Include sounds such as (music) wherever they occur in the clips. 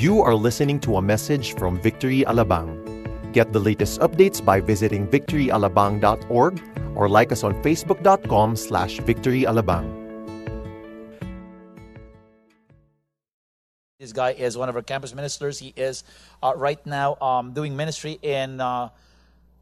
You are listening to a message from Victory Alabang. Get the latest updates by visiting victoryalabang.org or like us on facebook.com slash victoryalabang. This guy is one of our campus ministers. He is uh, right now um, doing ministry in uh,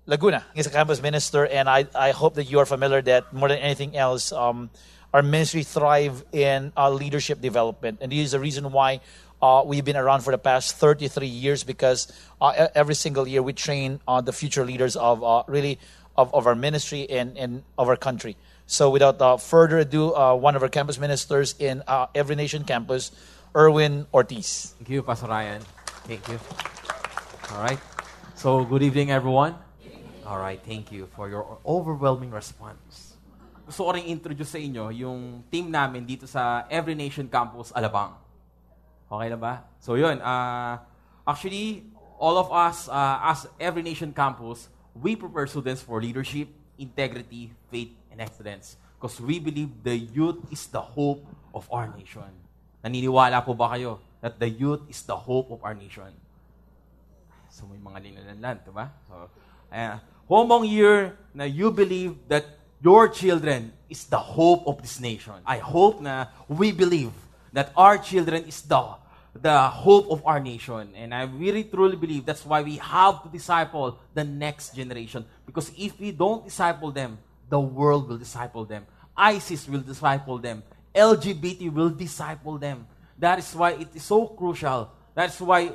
Laguna. He's a campus minister, and I, I hope that you are familiar that more than anything else, um, our ministry thrive in uh, leadership development, and this is the reason why uh, we've been around for the past 33 years because uh, every single year we train uh, the future leaders of uh, really of, of our ministry and, and of our country. So without uh, further ado, uh, one of our campus ministers in uh, Every Nation campus, Erwin Ortiz. Thank you, Pastor Ryan. Thank you. All right. So, good evening, everyone. All right. Thank you for your overwhelming response. Gusto ko rin introduce sa inyo yung team namin dito sa Every Nation Campus, Alabang. Okay na ba? So, yun. Uh, actually, all of us, uh, as Every Nation Campus, we prepare students for leadership, integrity, faith, and excellence. Because we believe the youth is the hope of our nation. Naniniwala po ba kayo that the youth is the hope of our nation? So may mga linalanlan, di ba? So, uh, homong year na you believe that your children is the hope of this nation. I hope na we believe that our children is the the hope of our nation. And I really truly believe that's why we have to disciple the next generation. Because if we don't disciple them, the world will disciple them. ISIS will disciple them. LGBT will disciple them. That is why it is so crucial. That's why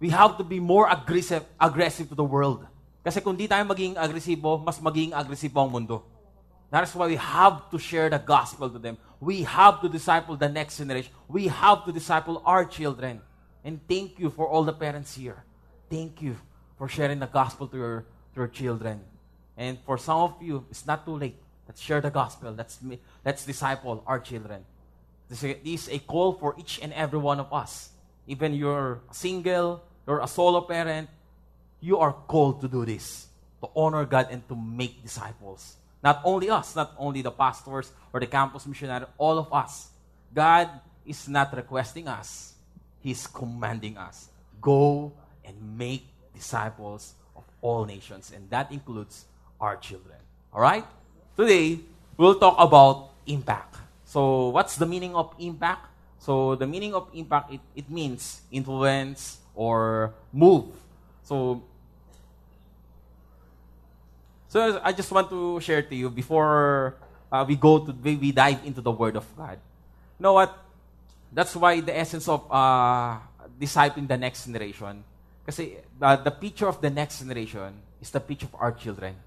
we have to be more aggressive, aggressive to the world. Kasi kung di tayo maging agresibo, mas maging agresibo ang mundo. That is why we have to share the gospel to them. We have to disciple the next generation. We have to disciple our children. And thank you for all the parents here. Thank you for sharing the gospel to your, to your children. And for some of you, it's not too late. Let's share the gospel. Let's, let's disciple our children. This is, a call for each and every one of us. Even you're single, you're a solo parent, you are called to do this. To honor God and to make disciples. Not only us, not only the pastors or the campus missionary, all of us. God is not requesting us, He's commanding us. Go and make disciples of all nations. And that includes our children. All right? Today, we'll talk about impact. So, what's the meaning of impact? So, the meaning of impact, it, it means influence or move. So, so I just want to share to you before uh, we go to we dive into the Word of God. You know what? That's why the essence of uh, discipling the next generation. Kasi uh, the picture of the next generation is the picture of our children.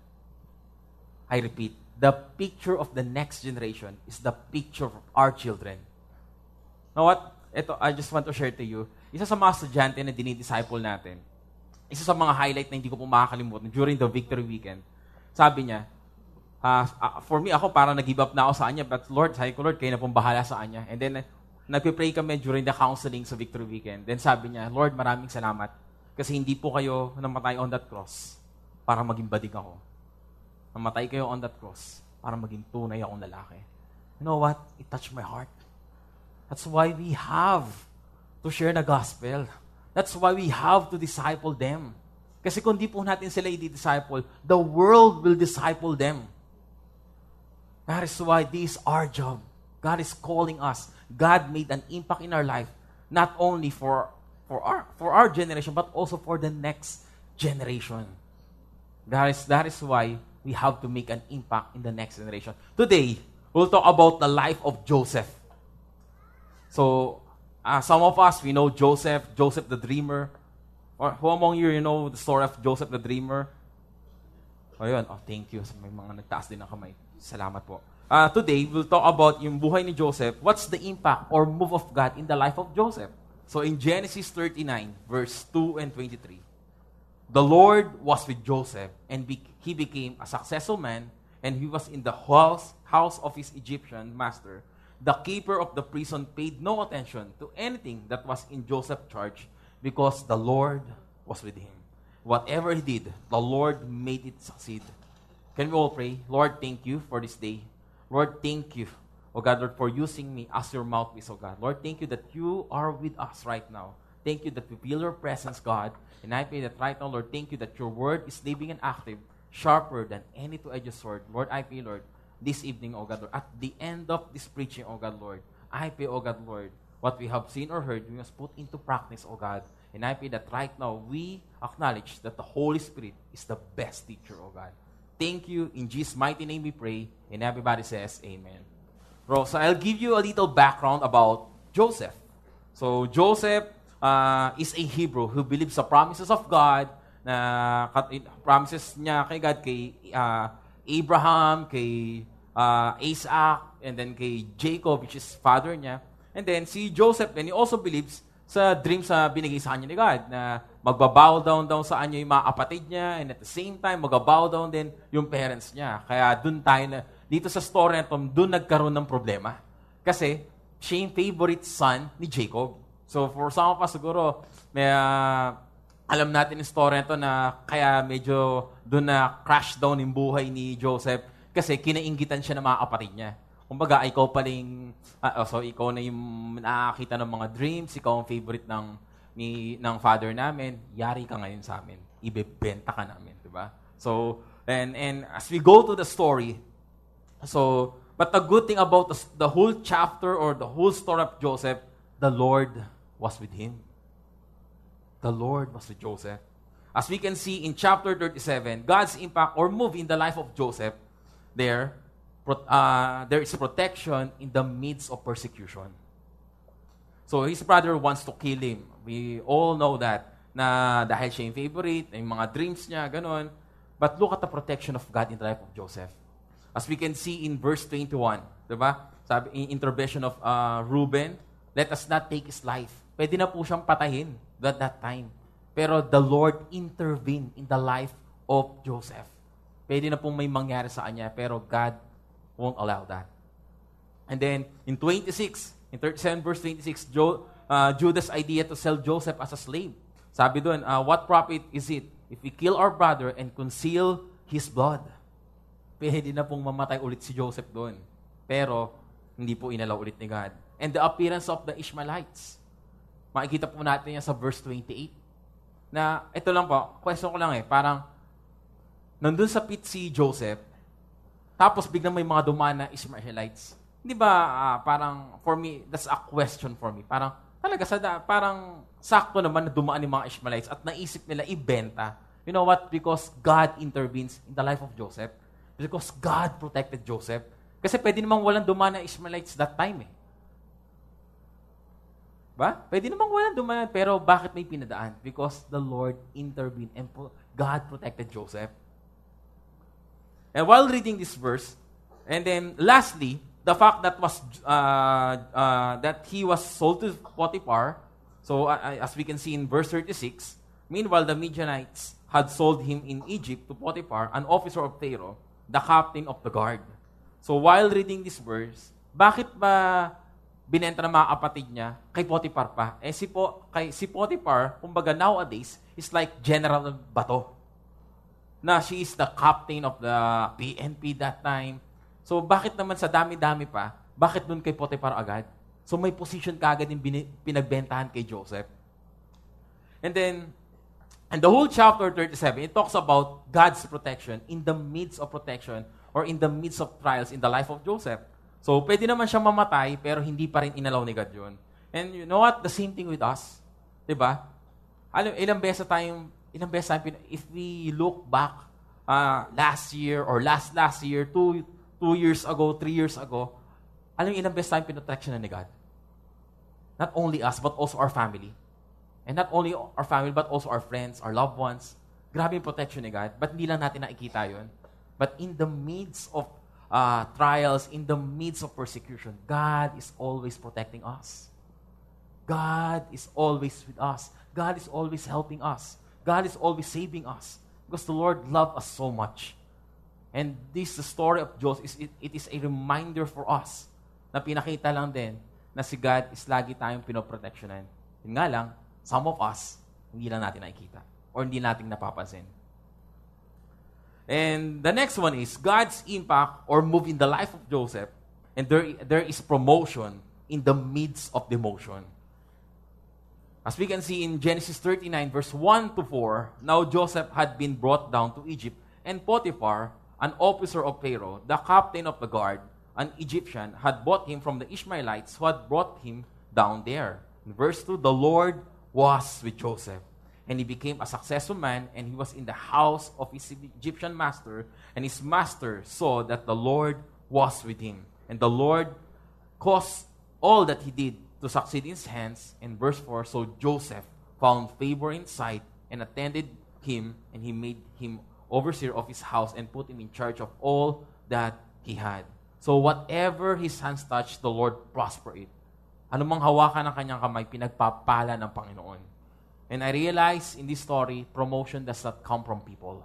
I repeat, the picture of the next generation is the picture of our children. You know what? Ito, I just want to share to you. Isa sa mga estudyante na dinidisciple natin, isa sa mga highlight na hindi ko po makakalimutan during the victory weekend, sabi niya, uh, for me, ako parang nag-give up na ako sa kanya, but Lord, sabi ko, Lord, kayo na pong bahala sa kanya. And then, nagpe-pray kami during the counseling sa Victory Weekend. Then sabi niya, Lord, maraming salamat. Kasi hindi po kayo namatay on that cross para maging badig ako. Namatay kayo on that cross para maging tunay akong lalaki. You know what? It touched my heart. That's why we have to share the gospel. That's why we have to disciple them. Kasi kung di po natin sila i-disciple, the world will disciple them. That is why this is our job. God is calling us. God made an impact in our life, not only for, for, our, for our generation, but also for the next generation. That is, that is why we have to make an impact in the next generation. Today, we'll talk about the life of Joseph. So, uh, some of us, we know Joseph, Joseph the dreamer. Or who among you, you know the story of Joseph the dreamer? O yun, oh, thank you. May mga nagtaas din ng kamay. Salamat po. Uh, today, we'll talk about yung buhay ni Joseph. What's the impact or move of God in the life of Joseph? So in Genesis 39, verse 2 and 23, the Lord was with Joseph, and be- he became a successful man, and he was in the house, house of his Egyptian master. The keeper of the prison paid no attention to anything that was in Joseph's charge, because the Lord was with him. Whatever he did, the Lord made it succeed. Can we all pray? Lord, thank you for this day. Lord, thank you, oh God, Lord, for using me as your mouthpiece, oh God. Lord, thank you that you are with us right now. Thank you that we feel your presence, God. And I pray that right now, Lord, thank you that your word is living and active, sharper than any two-edged sword. Lord, I pray, Lord, this evening, O God, Lord, at the end of this preaching, O God, Lord, I pray, O God, Lord, what we have seen or heard, we must put into practice, O God. And I pray that right now, we acknowledge that the Holy Spirit is the best teacher, O God. Thank you. In Jesus' mighty name we pray. And everybody says, Amen. Bro, so I'll give you a little background about Joseph. So Joseph uh, is a Hebrew who believes the promises of God, na promises niya kay God, kay uh, Abraham, kay uh, Isaac, and then kay Jacob, which is father niya. And then si Joseph, and he also believes sa dreams na binigay sa kanya ni God, na magbabow down down sa kanya yung mga kapatid niya, and at the same time, magbabow down din yung parents niya. Kaya dun tayo na, dito sa story na ito, dun nagkaroon ng problema. Kasi, siya yung favorite son ni Jacob. So, for some of us, siguro, may, uh, alam natin yung story na na kaya medyo dun na crash down yung buhay ni Joseph kasi kinaingitan siya ng mga kapatid niya. Kumbaga, ikaw paling, uh, oh, so ikaw na yung nakakita ng mga dreams, ikaw ang favorite ng, ni, ng father namin, yari ka ngayon sa amin. Ibebenta ka namin, di ba? So, and, and as we go to the story, so, but the good thing about the, the whole chapter or the whole story of Joseph, the Lord was with him. The Lord was with Joseph. As we can see in chapter 37, God's impact or move in the life of Joseph there uh, there is protection in the midst of persecution. So his brother wants to kill him. We all know that na dahil siya yung favorite, yung mga dreams niya, ganun. But look at the protection of God in the life of Joseph. As we can see in verse 21, di ba? Sabi, in intervention of uh, Reuben, let us not take his life. Pwede na po siyang patayin at that time. Pero the Lord intervened in the life of Joseph. Pwede na pong may mangyari sa kanya, pero God won't allow that. And then in 26, in 37 verse 26, jo, uh, Judas' idea to sell Joseph as a slave. Sabi doon, uh, what profit is it if we kill our brother and conceal his blood? Pwede na pong mamatay ulit si Joseph doon. Pero, hindi po inalaw ulit ni God. And the appearance of the Ishmaelites. Makikita po natin yan sa verse 28. Na, ito lang po, question ko lang eh, parang, nandun sa pit si Joseph, tapos biglang may mga dumaan na Ishmaelites. Hindi ba uh, parang for me that's a question for me. Parang talaga sa parang sakto naman na dumaan yung mga Ishmaelites at naisip nila ibenta. You know what? Because God intervenes in the life of Joseph. Because God protected Joseph. Kasi pwede namang walang dumaan na Ishmaelites that time eh. Ba? Pwede namang walang dumaan, pero bakit may pinadaan? Because the Lord intervened and God protected Joseph. And while reading this verse, and then lastly, the fact that was uh, uh, that he was sold to Potiphar. So uh, as we can see in verse 36, meanwhile the Midianites had sold him in Egypt to Potiphar, an officer of Pharaoh, the captain of the guard. So while reading this verse, bakit ba binenta ng mga kapatid niya kay Potiphar pa? Eh si, po, kay, si Potiphar, kumbaga nowadays, is like general bato na she is the captain of the PNP that time. So bakit naman sa dami-dami pa, bakit dun kay Potiphar agad? So may position kagad yung pinagbentahan kay Joseph. And then, and the whole chapter 37, it talks about God's protection in the midst of protection or in the midst of trials in the life of Joseph. So, pwede naman siya mamatay, pero hindi pa rin inalaw ni God yun. And you know what? The same thing with us. Diba? Alam, ilang beses tayong ilang beses tayo, if we look back uh, last year or last last year, two, two years ago, three years ago, alam niyo ilang beses tayo pinotection ni God? Not only us, but also our family. And not only our family, but also our friends, our loved ones. Grabe yung protection ni God. But hindi lang natin nakikita yun. But in the midst of uh, trials, in the midst of persecution, God is always protecting us. God is always with us. God is always helping us. God is always saving us because the Lord loved us so much. And this, the story of Joseph, is, it, it is a reminder for us na pinakita lang din na si God is lagi tayong pinoprotectionan. Yun nga lang, some of us, hindi lang natin nakikita or hindi natin napapansin. And the next one is God's impact or move in the life of Joseph. And there, there is promotion in the midst of demotion. As we can see in Genesis 39, verse 1 to 4, now Joseph had been brought down to Egypt, and Potiphar, an officer of Pharaoh, the captain of the guard, an Egyptian, had bought him from the Ishmaelites who had brought him down there. In verse 2, the Lord was with Joseph, and he became a successful man, and he was in the house of his Egyptian master, and his master saw that the Lord was with him. And the Lord caused all that he did to succeed in his hands. In verse 4, so Joseph found favor in sight and attended him, and he made him overseer of his house and put him in charge of all that he had. So whatever his hands touched, the Lord prospered it. Ano mang hawakan ng kanyang kamay, pinagpapala ng Panginoon. And I realize in this story, promotion does not come from people.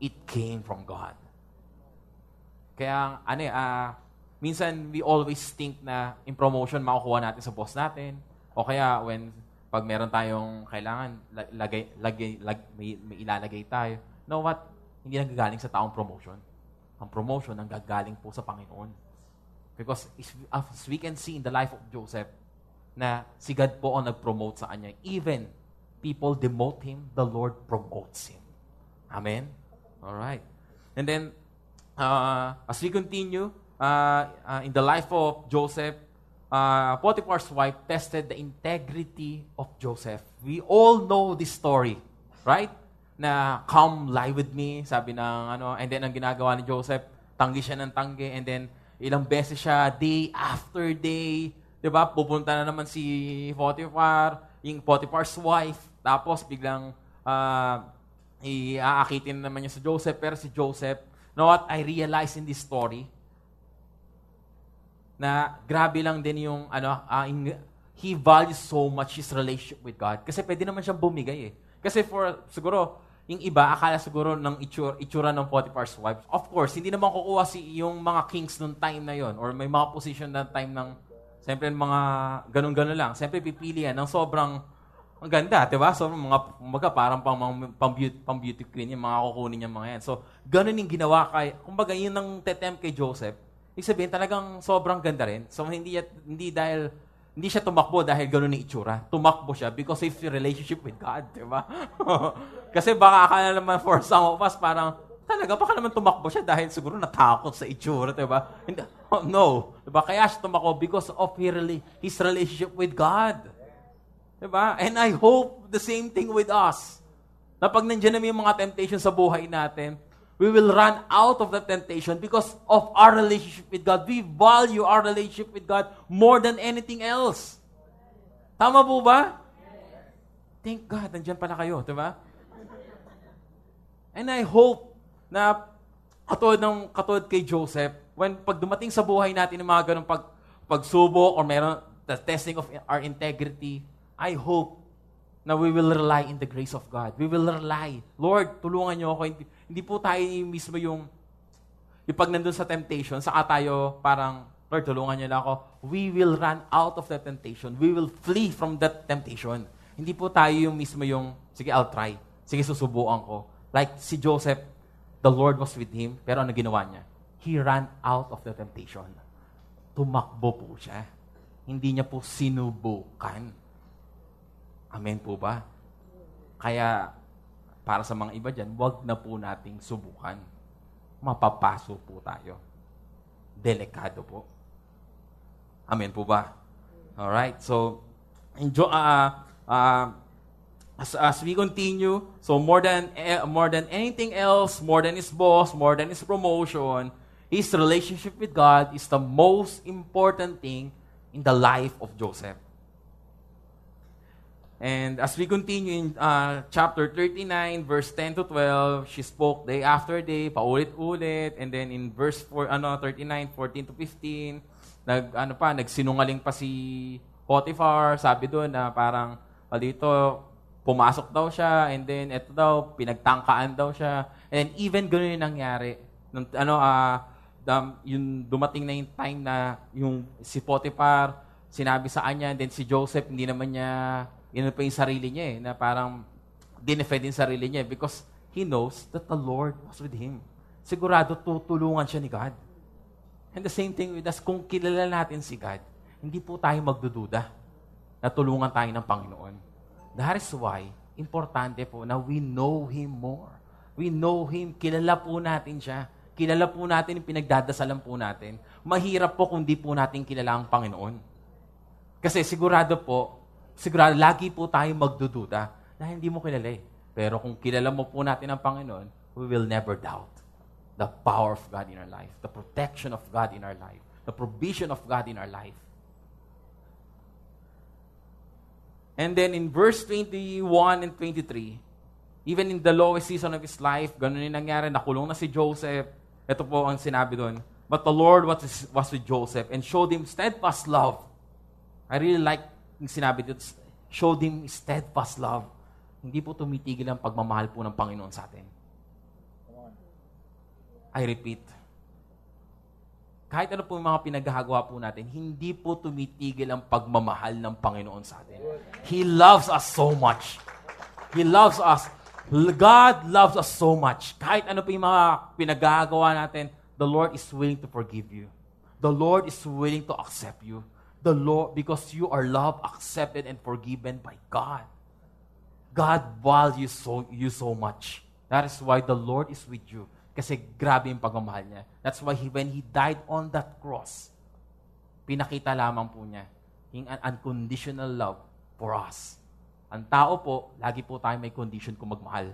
It came from God. Kaya, ano eh, uh, minsan we always think na in promotion makukuha natin sa boss natin. O kaya when pag meron tayong kailangan, lagay, lagay, lag, may, may ilalagay tayo. No what? Hindi nanggagaling sa taong promotion. Ang promotion ang gagaling po sa Panginoon. Because as we can see in the life of Joseph, na si God po ang nag-promote sa kanya. Even people demote him, the Lord promotes him. Amen? All right. And then, uh, as we continue, uh, uh, in the life of Joseph, uh, Potiphar's wife tested the integrity of Joseph. We all know this story, right? Na come lie with me, sabi ng ano, and then ang ginagawa ni Joseph, tanggi siya ng tanggi, and then ilang beses siya, day after day, di ba, pupunta na naman si Potiphar, yung Potiphar's wife, tapos biglang uh, iaakitin naman niya si Joseph, pero si Joseph, you know what I realized in this story? Na grabe lang din yung, ano, uh, in, he values so much his relationship with God. Kasi pwede naman siyang bumigay eh. Kasi for, siguro, yung iba, akala siguro ng itsura, itsura ng Potiphar's wife. Of course, hindi naman kukuha si yung mga kings noong time na yon or may mga position na time ng, siyempre mga ganun-ganun lang. Siyempre pipili yan ng sobrang ang ganda, di ba? So, mga, mga parang pang, pang, beauty, pang beauty queen yung mga kukunin niya mga yan. So, ganun yung ginawa kay, kumbaga yun ang tetem kay Joseph. Ibig sabihin, talagang sobrang ganda rin. So, hindi, hindi dahil hindi siya tumakbo dahil gano'n yung itsura. Tumakbo siya because of your relationship with God, di ba? (laughs) Kasi baka akala naman for some of us, parang, talaga, baka naman tumakbo siya dahil siguro natakot sa itsura, di ba? (laughs) Oh, no. Di ba? Kaya siya tumakbo because of his relationship with God. Di ba? And I hope the same thing with us. Na pag nandiyan na may mga temptation sa buhay natin, we will run out of the temptation because of our relationship with God. We value our relationship with God more than anything else. Tama po ba? Thank God, nandiyan pala kayo, di ba? And I hope na katulad ng katulad kay Joseph, when pag dumating sa buhay natin ng mga ganong pag, pagsubok or meron the testing of our integrity, I hope na we will rely in the grace of God. We will rely. Lord, tulungan niyo ako. Hindi, po tayo mismo yung, yung pag nandun sa temptation, saka tayo parang, Lord, tulungan niyo lang ako. We will run out of that temptation. We will flee from that temptation. Hindi po tayo yung mismo yung, sige, I'll try. Sige, susubukan ko. Like si Joseph, the Lord was with him, pero ano ginawa niya? He ran out of the temptation. Tumakbo po siya. Hindi niya po sinubukan Amen po ba? Kaya, para sa mga iba dyan, wag na po nating subukan. Mapapaso po tayo. Delikado po. Amen po ba? Alright, so, enjoy, uh, uh, as, as we continue, so more than, uh, more than anything else, more than his boss, more than his promotion, his relationship with God is the most important thing in the life of Joseph. And as we continue in uh, chapter 39, verse 10 to 12, she spoke day after day, paulit-ulit. And then in verse 4, ano, 39, 14 to 15, nag, ano pa, nagsinungaling pa si Potiphar. Sabi doon na parang, dito, pumasok daw siya. And then, ito daw, pinagtangkaan daw siya. And even ganoon yung nangyari. Nung, ano, uh, yung dumating na yung time na yung si Potiphar, sinabi sa kanya, and then si Joseph, hindi naman niya yun pa yung sarili niya eh, na parang dinefend yung sarili niya because he knows that the Lord was with him. Sigurado tutulungan siya ni God. And the same thing with us, kung kilala natin si God, hindi po tayo magdududa na tulungan tayo ng Panginoon. That is why, importante po na we know Him more. We know Him. Kilala po natin siya. Kilala po natin pinagdadasalan po natin. Mahirap po kung di po natin kilala ang Panginoon. Kasi sigurado po, sigurado, lagi po tayo magdududa na hindi mo kilala eh. Pero kung kilala mo po natin ang Panginoon, we will never doubt the power of God in our life, the protection of God in our life, the provision of God in our life. And then in verse 21 and 23, even in the lowest season of his life, ganun yung nangyari, nakulong na si Joseph. Ito po ang sinabi doon. But the Lord was, was with Joseph and showed him steadfast love. I really like yung sinabi dito, showed him steadfast love. Hindi po tumitigil ang pagmamahal po ng Panginoon sa atin. I repeat, kahit ano po yung mga pinaghahagawa po natin, hindi po tumitigil ang pagmamahal ng Panginoon sa atin. He loves us so much. He loves us. God loves us so much. Kahit ano po yung mga pinaghahagawa natin, the Lord is willing to forgive you. The Lord is willing to accept you. The Lord, because you are loved, accepted, and forgiven by God. God values so, you so much. That is why the Lord is with you. Kasi grabe yung pagmamahal niya. That's why he, when He died on that cross, pinakita lamang po niya yung unconditional love for us. Ang tao po, lagi po tayo may condition kung magmahal.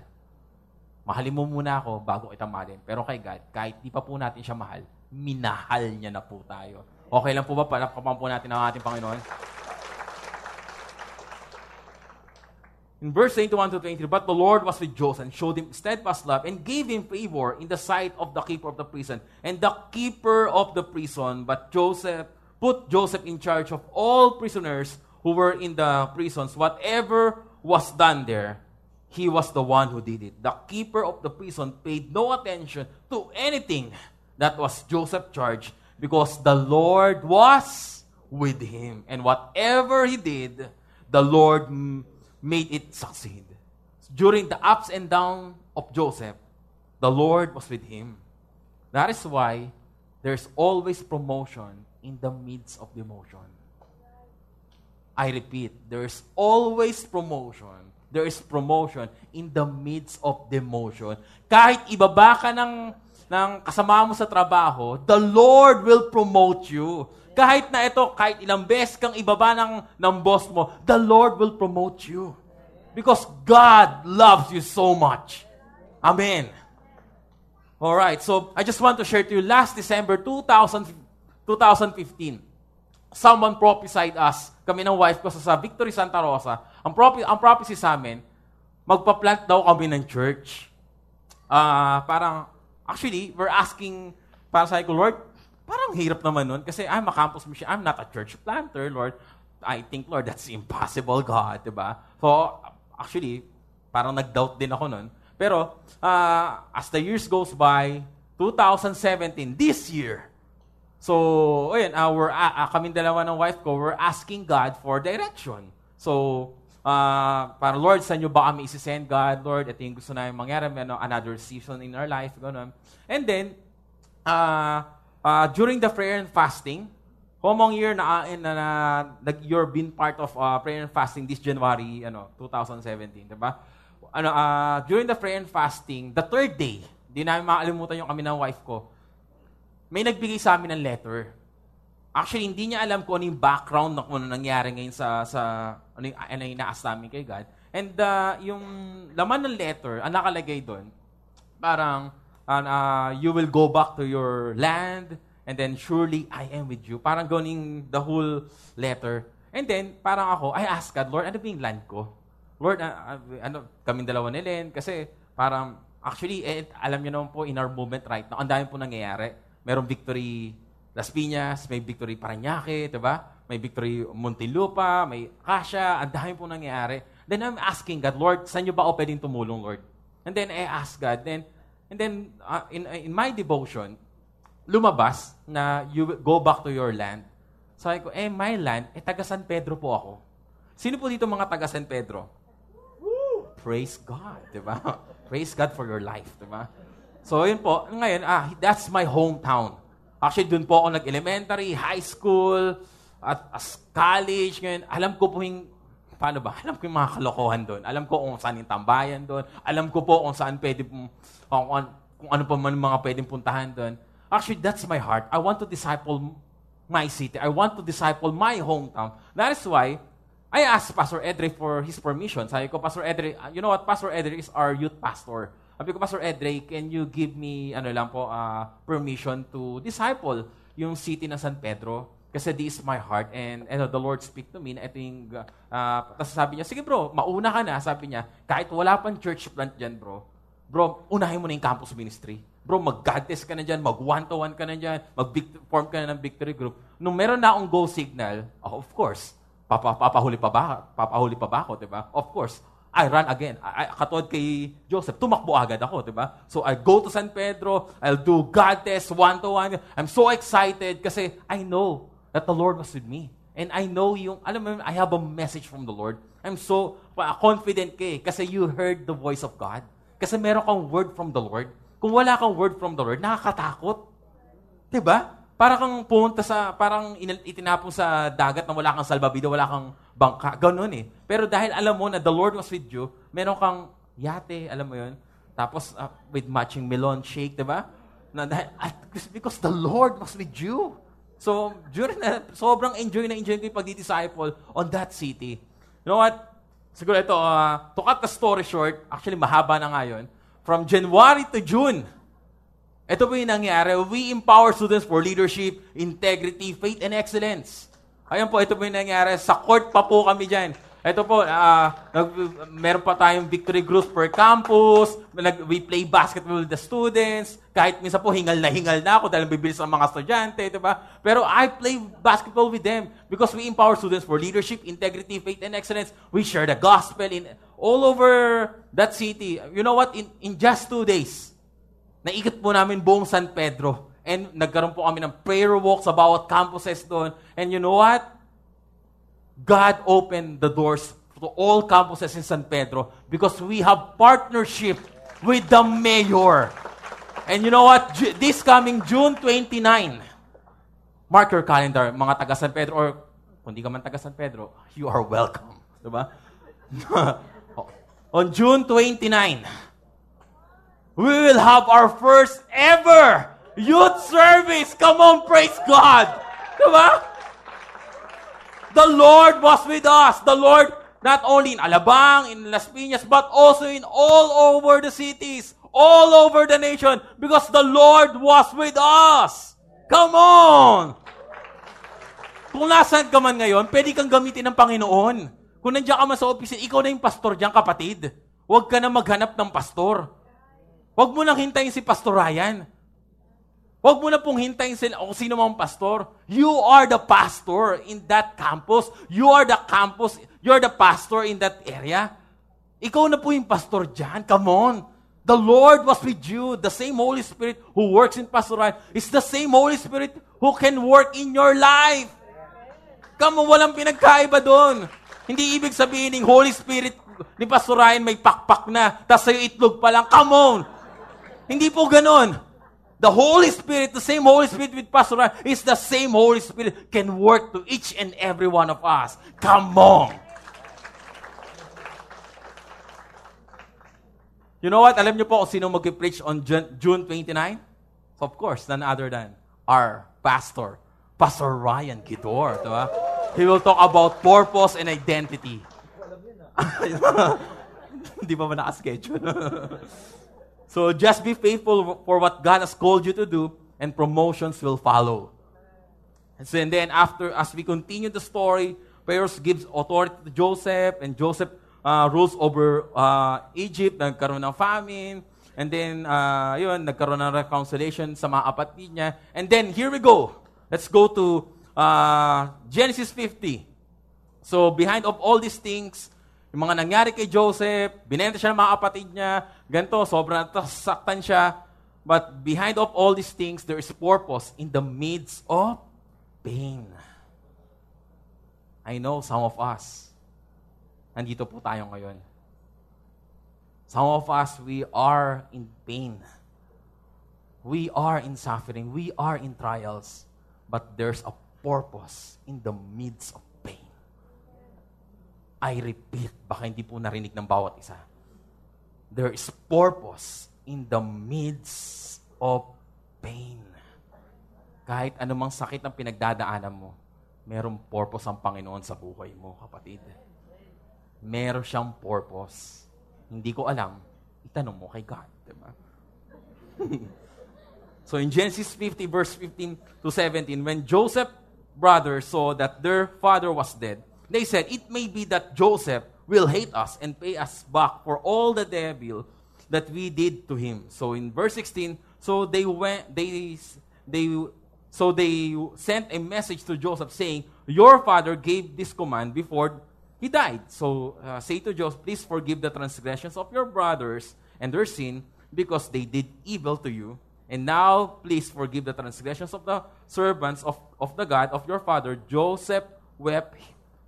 Mahalin mo muna ako bago kita mahalin. Pero kay God, kahit di pa po natin siya mahal, minahal niya na po tayo. Okay lang po ba? Palakpapan po natin ang ating Panginoon. In verse 21 to 23, But the Lord was with Joseph and showed him steadfast love and gave him favor in the sight of the keeper of the prison. And the keeper of the prison, but Joseph, put Joseph in charge of all prisoners who were in the prisons. Whatever was done there, he was the one who did it. The keeper of the prison paid no attention to anything that was Joseph's charged because the Lord was with him. And whatever he did, the Lord made it succeed. During the ups and downs of Joseph, the Lord was with him. That is why there's always promotion in the midst of demotion. I repeat, there's always promotion. There is promotion in the midst of demotion. Kahit ibaba ka ng, ng kasama mo sa trabaho, the Lord will promote you. Kahit na ito, kahit ilang beses kang ibaba ng, ng boss mo, the Lord will promote you. Because God loves you so much. Amen. All right, so I just want to share to you, last December 2000, 2015, someone prophesied us, kami ng wife ko sa Victory Santa Rosa, ang, prophe- ang prophecy sa amin, magpa-plant daw kami ng church. Uh, parang, actually, we're asking, para sa ko, Lord, Parang hirap naman nun kasi I'm a campus mission. I'm not a church planter, Lord. I think, Lord, that's impossible, God, di ba? So, actually, parang nag-doubt din ako nun. Pero, uh, as the years goes by, 2017, this year, so, ayun, uh, we're, uh, kaming dalawa ng wife ko, we're asking God for direction. So, uh, para Lord, saan nyo ba kami isi-send, God? Lord, ito yung gusto namin mangyari, ano, another season in our life, gano'n. And then, uh, uh, during the prayer and fasting, Homong year na, na, na, na you're been part of uh, prayer and fasting this January ano 2017, 'di ba? Ano uh, during the prayer and fasting, the third day, di namin makalimutan yung kami ng wife ko. May nagbigay sa amin ng letter. Actually, hindi niya alam kung ano yung background na kung ano nangyari ngayon sa sa ano yung, ano yung inaas namin kay God. And uh, yung laman ng letter, ang nakalagay doon, parang uh, you will go back to your land, and then surely I am with you. Parang gawing the whole letter. And then, parang ako, I ask God, Lord, ano ba yung land ko? Lord, uh, uh, ano, kaming dalawa ni Len, kasi parang, actually, eh, alam niyo naman po, in our movement right now, ang dami po nangyayari. Merong victory Las Piñas, may victory Paranaque, di ba? May victory Muntinlupa, may Acacia, ang dami po nangyayari. Then I'm asking God, Lord, saan niyo ba ako pwedeng tumulong, Lord? And then I ask God, then And then, uh, in, in my devotion, lumabas na you go back to your land. Sabi ko, eh, my land, eh, taga San Pedro po ako. Sino po dito mga taga San Pedro? Woo! Praise God, di ba? (laughs) Praise God for your life, di ba? So, yun po. Ngayon, ah, that's my hometown. Actually, dun po ako nag-elementary, high school, at as college. Ngayon, alam ko po yung paano ba? (laughs) Alam ko yung mga kalokohan doon. Alam ko kung saan yung tambayan doon. Alam ko po kung saan pwede, kung, kung, ano pa man mga pwedeng puntahan doon. Actually, that's my heart. I want to disciple my city. I want to disciple my hometown. That is why I asked Pastor Edre for his permission. Sabi ko, Pastor Edre, you know what? Pastor Edre is our youth pastor. Sabi ko, Pastor Edre, can you give me, ano lang po, uh, permission to disciple yung city ng San Pedro? Kasi this is my heart. And ano, the Lord speak to me na ito yung, uh, tapos sabi niya, sige bro, mauna ka na. Sabi niya, kahit wala pang church plant dyan bro, bro, unahin mo na yung campus ministry. Bro, mag-God ka na dyan, mag one-to-one ka na dyan, mag-form ka na ng victory group. Nung meron na akong go signal, oh, of course, Papa, papahuli pa ba? Papahuli pa ba ako, 'di ba? Of course, I run again. I, katulad kay Joseph, tumakbo agad ako, 'di ba? So I go to San Pedro, I'll do God test one to one. I'm so excited kasi I know that the Lord was with me. And I know yung, alam mo, I have a message from the Lord. I'm so confident kay kasi you heard the voice of God. Kasi meron kang word from the Lord. Kung wala kang word from the Lord, nakakatakot. 'Di ba? Para kang pumunta sa, parang itinapon sa dagat na wala kang salbabida, wala kang bangka. Ganun eh. Pero dahil alam mo na the Lord was with you, meron kang yate, alam mo yun? Tapos uh, with matching melon shake, di ba? Na, dahil, because the Lord was with you. So, during na, sobrang enjoy na enjoy ko yung pagdi-disciple on that city. You know what? Siguro ito, uh, to cut the story short, actually mahaba na ngayon, from January to June, ito po yung nangyari. We empower students for leadership, integrity, faith, and excellence. Ayan po, ito po yung nangyari. Sa court pa po kami dyan. Ito po, uh, nag, meron pa tayong victory groups per campus. Nag, we play basketball with the students. Kahit minsan po, hingal na hingal na ako dahil bibilis ang mga estudyante, di ba? Pero I play basketball with them because we empower students for leadership, integrity, faith, and excellence. We share the gospel in all over that city. You know what? In, in just two days, Naikot po namin buong San Pedro. And nagkaroon po kami ng prayer walk sa bawat campuses doon. And you know what? God opened the doors to all campuses in San Pedro because we have partnership with the mayor. And you know what? This coming June 29, mark your calendar, mga taga San Pedro, or kung di ka man taga San Pedro, you are welcome. Diba? (laughs) On June 29, we will have our first ever youth service. Come on, praise God. Diba? The Lord was with us. The Lord, not only in Alabang, in Las Piñas, but also in all over the cities, all over the nation, because the Lord was with us. Come on! Kung nasaan ka man ngayon, pwede kang gamitin ng Panginoon. Kung nandiyan ka man sa opisina, ikaw na yung pastor diyan, kapatid. Huwag ka na maghanap ng pastor. Huwag mo nang hintayin si Pastor Ryan. Huwag mo na pong hintayin sila o sino mang pastor. You are the pastor in that campus. You are the campus. You are the pastor in that area. Ikaw na po yung pastor dyan. Come on. The Lord was with you. The same Holy Spirit who works in Pastor Ryan is the same Holy Spirit who can work in your life. Come on, walang pinagkaiba doon. Hindi ibig sabihin ng Holy Spirit ni Pastor Ryan may pakpak na, tapos sa'yo itlog pa lang. Come on! Hindi po ganon. The Holy Spirit, the same Holy Spirit with Pastor Ryan, is the same Holy Spirit can work to each and every one of us. Come on! You know what? Alam niyo po kung sino mag-preach on June 29? So of course, none other than our pastor, Pastor Ryan Kidor. Diba? He will talk about purpose and identity. (laughs) Hindi pa ba naka-schedule? (laughs) So just be faithful for what God has called you to do, and promotions will follow. And, then after, as we continue the story, Pharaoh gives authority to Joseph, and Joseph uh, rules over uh, Egypt, nagkaroon ng famine, and then, uh, yun, nagkaroon ng reconciliation sa mga apatid niya. And then, here we go. Let's go to uh, Genesis 50. So, behind of all these things, yung mga nangyari kay Joseph, binenta siya ng mga kapatid niya, ganito, sobrang (laughs) saktan siya. But behind of all these things, there is purpose in the midst of pain. I know some of us, nandito po tayo ngayon. Some of us, we are in pain. We are in suffering. We are in trials. But there's a purpose in the midst of I repeat, baka hindi po narinig ng bawat isa. There is purpose in the midst of pain. Kahit anumang sakit ang pinagdadaanan mo, merong purpose ang Panginoon sa buhay mo, kapatid. Meron siyang purpose. Hindi ko alam, itanong mo kay God. Diba? (laughs) so in Genesis 50, verse 15 to 17, when Joseph brothers saw that their father was dead, they said, It may be that Joseph will hate us and pay us back for all the devil that we did to him. So in verse 16, so they went, they, they so they sent a message to Joseph saying, Your father gave this command before he died. So uh, say to Joseph, Please forgive the transgressions of your brothers and their sin because they did evil to you. And now, please forgive the transgressions of the servants of, of the God of your father. Joseph wept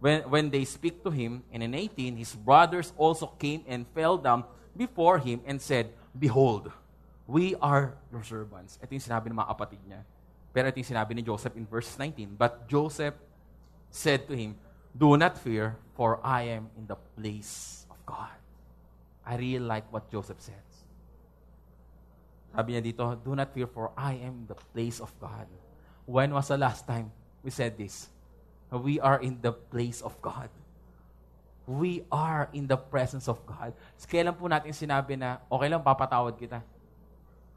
when, when they speak to him. And in 18, his brothers also came and fell down before him and said, Behold, we are your servants. Ito yung sinabi ng mga kapatid niya. Pero ito yung sinabi ni Joseph in verse 19. But Joseph said to him, Do not fear, for I am in the place of God. I really like what Joseph says. Sabi niya dito, Do not fear, for I am in the place of God. When was the last time we said this? We are in the place of God. We are in the presence of God. Kailan po natin sinabi na, okay lang, papatawad kita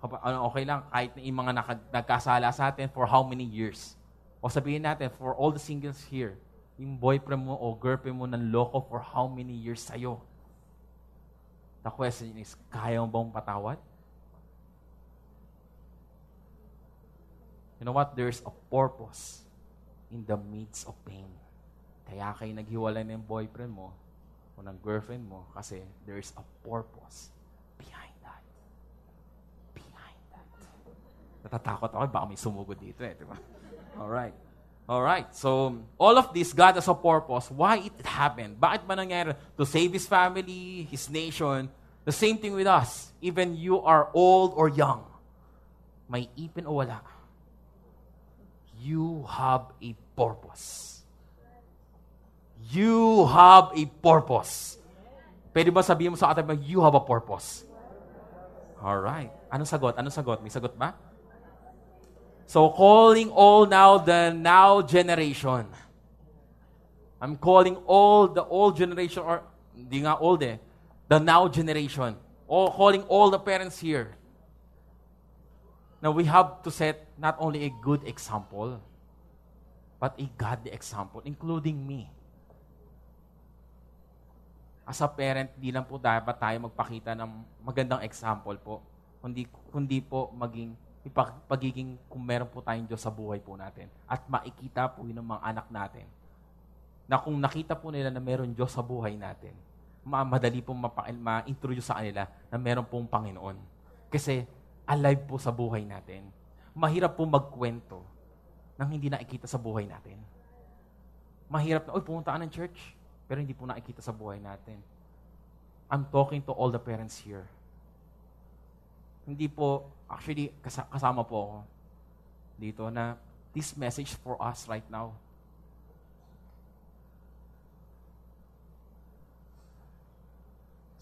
ano, okay lang, kahit na yung mga nag- nagkasala sa atin for how many years. O sabihin natin, for all the singles here, yung boyfriend mo o girlfriend mo ng loko for how many years sa'yo. The question is, kaya mo bang patawad? You know what? There's a purpose in the midst of pain. Kaya kayo naghiwalay ng boyfriend mo o ng girlfriend mo kasi there's a purpose Natatakot ako, baka may sumugod dito eh, di ba? Alright. Alright, so all of this, God has a purpose. Why it happened? Bakit ba nangyari? To save His family, His nation. The same thing with us. Even you are old or young. May ipin o wala. You have a purpose. You have a purpose. Pwede ba sabihin mo sa atin, you have a purpose? Alright. Anong sagot? Anong sagot? May sagot ba? So calling all now the now generation. I'm calling all the old generation, or hindi nga old eh, the now generation. All, calling all the parents here. Now we have to set not only a good example, but a godly example, including me. As a parent, di lang po dapat tayo magpakita ng magandang example po, kundi, kundi po maging pagiging kung meron po tayong Diyos sa buhay po natin. At makikita po yun ng mga anak natin. Na kung nakita po nila na meron Diyos sa buhay natin, madali pong ma-introduce sa kanila na meron pong Panginoon. Kasi alive po sa buhay natin. Mahirap po magkwento nang hindi nakikita sa buhay natin. Mahirap na, oy, pumunta ng church, pero hindi po nakikita sa buhay natin. I'm talking to all the parents here. Hindi po Actually, kasama po ako dito na this message for us right now.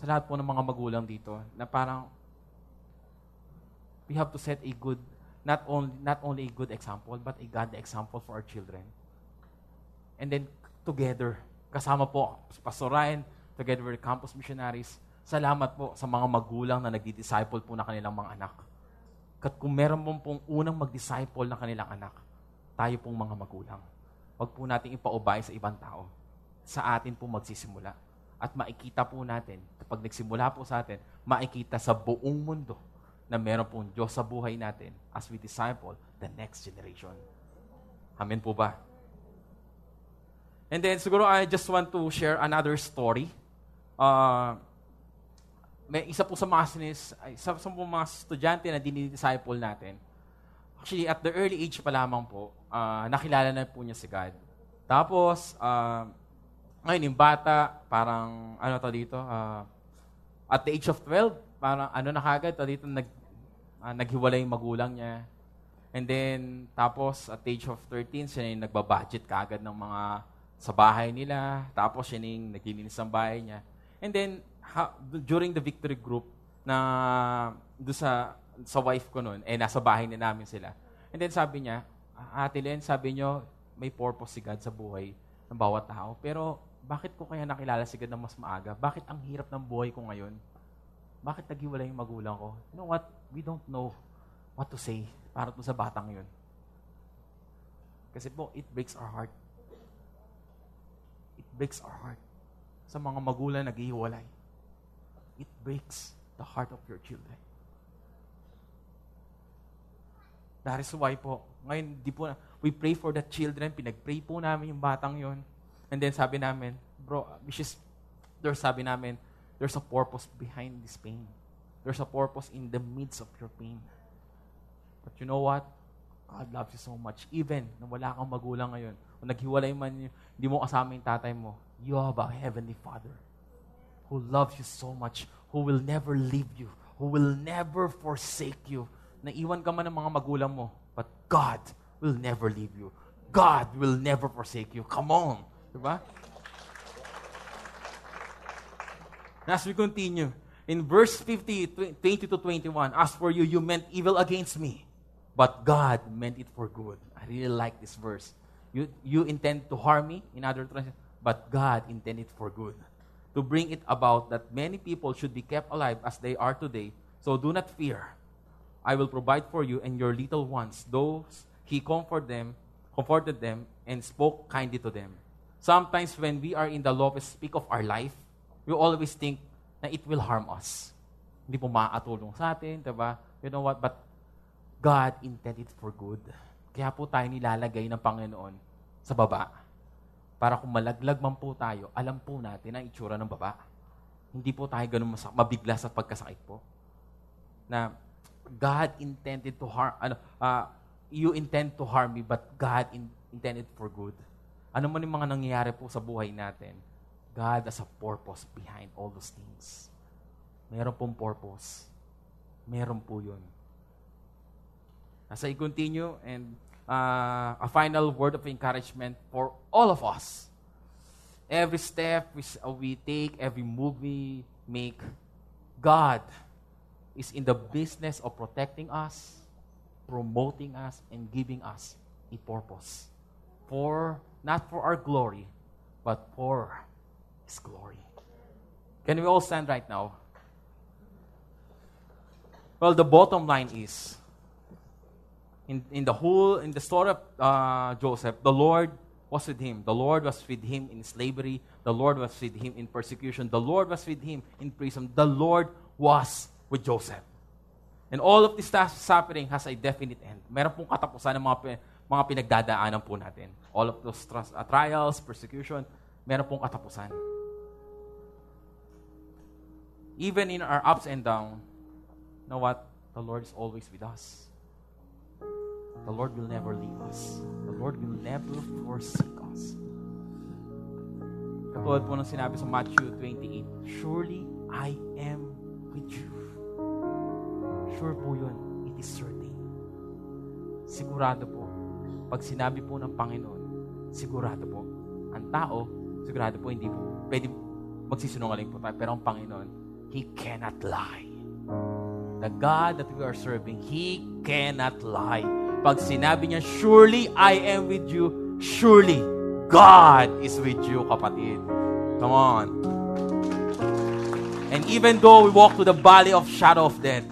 Sa lahat po ng mga magulang dito, na parang we have to set a good, not only, not only a good example, but a godly example for our children. And then, together, kasama po, Pastor Ryan, together with the campus missionaries, salamat po sa mga magulang na nagdi-disciple po na kanilang mga anak. Kat kung meron mong pong unang mag-disciple ng kanilang anak, tayo pong mga magulang. Huwag po natin ipaubay sa ibang tao. Sa atin po magsisimula. At makikita po natin, kapag nagsimula po sa atin, makikita sa buong mundo na meron pong Diyos sa buhay natin as we disciple the next generation. Amen po ba? And then, siguro I just want to share another story. Uh, may isa po sa mga sinis, isa sa mga estudyante na dinidisciple natin. Actually, at the early age pa lamang po, uh, nakilala na po niya si God. Tapos, uh, ngayon, yung bata, parang, ano to dito, uh, at the age of 12, parang ano na kagad, to dito, nag, uh, naghiwalay yung magulang niya. And then, tapos, at age of 13, siya yung nagbabudget kagad ng mga sa bahay nila, tapos siya yung naglilinis ng bahay niya. And then, ha, during the victory group, na do sa sa wife ko noon, eh nasa bahay na namin sila. And then sabi niya, Ate Len, sabi niyo, may purpose si God sa buhay ng bawat tao. Pero bakit ko kaya nakilala si God na mas maaga? Bakit ang hirap ng buhay ko ngayon? Bakit naghiwalay yung magulang ko? You know what? We don't know what to say para to sa batang yun. Kasi po, it breaks our heart. It breaks our heart. Sa mga magulang naghihiwalay. It breaks the heart of your children. That is why po, ngayon, di po, we pray for the children, pinag-pray po namin yung batang yon And then sabi namin, bro, which is, sabi namin, there's a purpose behind this pain. There's a purpose in the midst of your pain. But you know what? God loves you so much. Even na wala kang magulang ngayon, o naghiwalay man, hindi mo kasama yung tatay mo, you have a heavenly Father who loves you so much, who will never leave you, who will never forsake you, naiwan ka man ng mga magulang mo, but God will never leave you. God will never forsake you. Come on. Diba? As we continue, in verse 50, 20 to 21, As for you, you meant evil against me, but God meant it for good. I really like this verse. You, you intend to harm me, in other translations, but God intended for good. To bring it about that many people should be kept alive as they are today. So do not fear. I will provide for you and your little ones. Those he comforted them, comforted them, and spoke kindly to them. Sometimes when we are in the lowest peak of our life, we always think na it will harm us. Hindi po makakatulong sa atin, diba? You know what? But God intended for good. Kaya po tayo nilalagay ng Panginoon sa baba. Para kung malaglag man po tayo, alam po natin ang itsura ng baba. Hindi po tayo ganun mabigla sa pagkasakit po. Na God intended to harm, ano, uh, you intend to harm me, but God in, intended for good. Ano man yung mga nangyayari po sa buhay natin, God has a purpose behind all those things. Meron pong purpose. Meron po yun. As I continue, and uh, a final word of encouragement for all of us. Every step we, uh, we take, every move we make, God is in the business of protecting us, promoting us, and giving us a purpose. For, not for our glory, but for His glory. Can we all stand right now? Well, the bottom line is, in, in the whole, in the story of uh, Joseph, the Lord was with him. The Lord was with him in slavery. The Lord was with him in persecution. The Lord was with him in prison. The Lord was with Joseph. And all of this suffering has a definite end. Meron pong katapusan ng mga, mga pinagdadaanan po natin. All of those uh, trials, persecution, meron pong katapusan. Even in our ups and downs, know what? The Lord is always with us. The Lord will never leave us. The Lord will never forsake us. Katulad po ng sinabi sa Matthew 28, Surely I am with you Sure po yun. It is certain. Sigurado po. Pag sinabi po ng Panginoon, sigurado po. Ang tao, sigurado po, hindi po, pwede magsisinungaling po tayo. Pero ang Panginoon, He cannot lie. The God that we are serving, He cannot lie. Pag sinabi niya, surely I am with you, surely God is with you, kapatid. Come on. And even though we walk to the valley of shadow of death,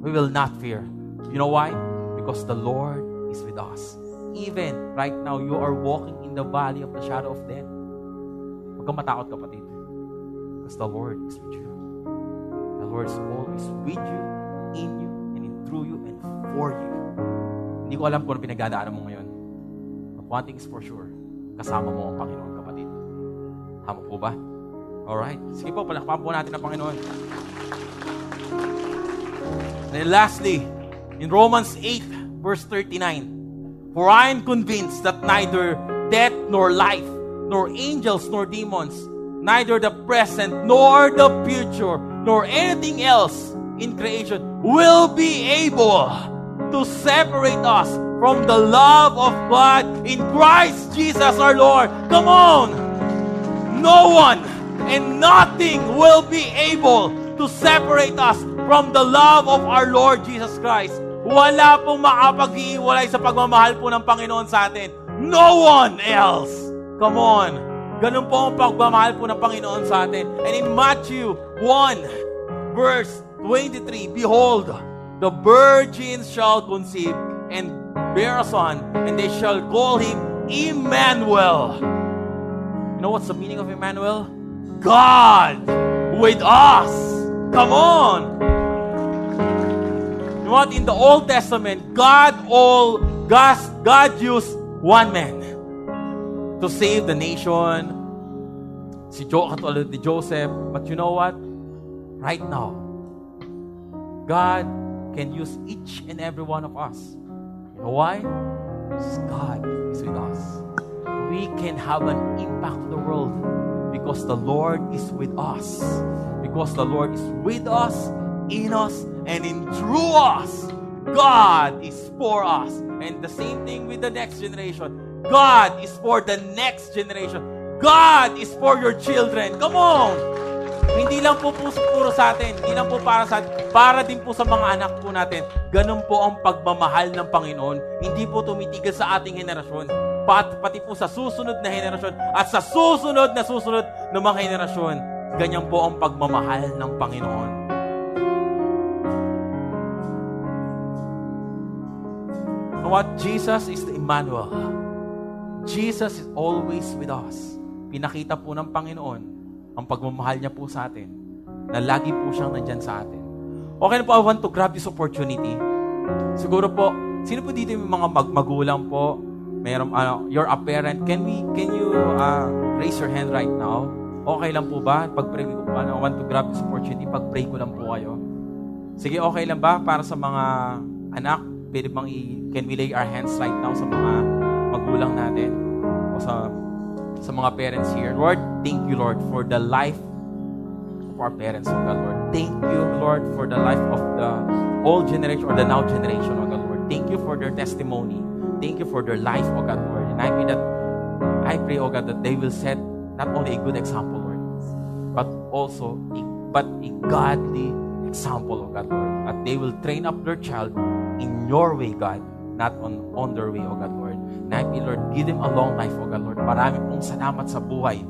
we will not fear. You know why? Because the Lord is with us. Even right now, you are walking in the valley of the shadow of death. Huwag kang matakot, kapatid. Because the Lord is with you. Lord always with you, in you, and in through you, and for you. Hindi ko alam kung ano pinagdadaanan mo ngayon. But one thing is for sure, kasama mo ang Panginoon, kapatid. Tama po ba? Alright. Sige po, palakpakan po natin ang Panginoon. And lastly, in Romans 8, verse 39, For I am convinced that neither death nor life, nor angels nor demons, neither the present nor the future, nor anything else in creation will be able to separate us from the love of God in Christ Jesus our Lord. Come on! No one and nothing will be able to separate us from the love of our Lord Jesus Christ. Wala pong makapag-iiwalay sa pagmamahal po ng Panginoon sa atin. No one else. Come on. Ganun po ang pagmamahal po ng Panginoon sa atin. And in Matthew 1, verse 23, Behold, the virgin shall conceive and bear a son, and they shall call him Emmanuel. You know what's the meaning of Emmanuel? God with us. Come on. You know what? In the Old Testament, God all God, God used one man to save the nation. Si Jo katulad ni Joseph. But you know what? Right now, God can use each and every one of us. You know why? Because God is with us. We can have an impact to the world because the Lord is with us. Because the Lord is with us, in us, and in through us. God is for us. And the same thing with the next generation. God is for the next generation. God is for your children. Come on! Hindi lang po po puro sa atin. Hindi lang po para sa atin. Para din po sa mga anak po natin. Ganun po ang pagmamahal ng Panginoon. Hindi po tumitigil sa ating henerasyon. Pat, pati po sa susunod na henerasyon at sa susunod na susunod ng mga henerasyon. Ganyan po ang pagmamahal ng Panginoon. What? Jesus is the Emmanuel. Jesus is always with us. Pinakita po ng Panginoon ang pagmamahal niya po sa atin na lagi po siyang nandyan sa atin. Okay na po, I want to grab this opportunity. Siguro po, sino po dito yung mga mag magulang po? Meron, ano, you're a parent. Can we, can you uh, raise your hand right now? Okay lang po ba? Pag-pray ko po, ano, I want to grab this opportunity. Pag-pray ko lang po kayo. Sige, okay lang ba? Para sa mga anak, pwede bang i- can we lay our hands right now sa mga magulang natin? O sa sa mga parents here. Lord, thank you, Lord, for the life of our parents, oh God, Lord. Thank you, Lord, for the life of the old generation or the now generation, oh God, Lord. Thank you for their testimony. Thank you for their life, oh God, Lord. And I pray that, I pray, oh God, that they will set not only a good example, Lord, but also a, but a godly example, oh God, Lord. That they will train up their child in your way, God, not on, on their way, oh God, Lord. And I pray, Lord, give them a long life, oh God, Lord. Marami pong salamat sa buhay.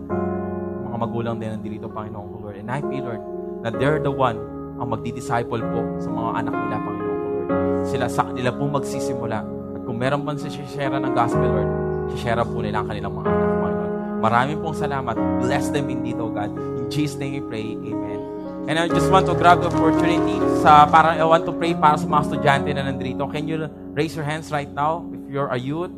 Mga magulang din nandito, Panginoon Lord. And I pray, Lord, na they're the one ang magdi-disciple po sa mga anak nila, Panginoon Lord. Sila sa kanila po magsisimula. At kung meron man si share ng gospel, Lord, share po nila ang kanilang mga anak, Panginoon. Marami pong salamat. Bless them indeed, oh God. In Jesus' name we pray. Amen. And I just want to grab the opportunity sa para I want to pray para sa mga estudyante na nandito. Can you raise your hands right now if you're a youth?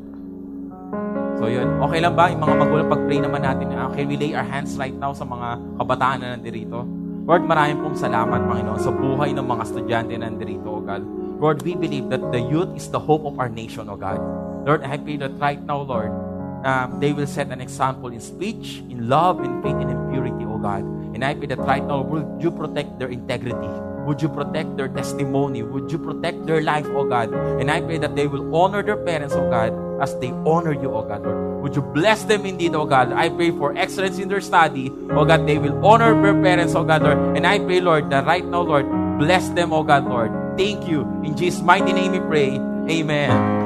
So yun, okay lang ba? Yung mga magulang, pag-pray naman natin. Uh, can we lay our hands right now sa mga kabataan na nandito? Lord, maraming pong salamat, Panginoon, sa buhay ng mga estudyante na nandito, O God. Lord, we believe that the youth is the hope of our nation, O God. Lord, I pray that right now, Lord, um, they will set an example in speech, in love, in faith, and in purity, O God. And I pray that right now, would you protect their integrity? Would you protect their testimony? Would you protect their life, O God? And I pray that they will honor their parents, O God, as they honor you, O God, Lord. Would you bless them indeed, O God? I pray for excellence in their study, O God. They will honor their parents, O God, Lord. And I pray, Lord, that right now, Lord, bless them, O God, Lord. Thank you. In Jesus' mighty name we pray. Amen.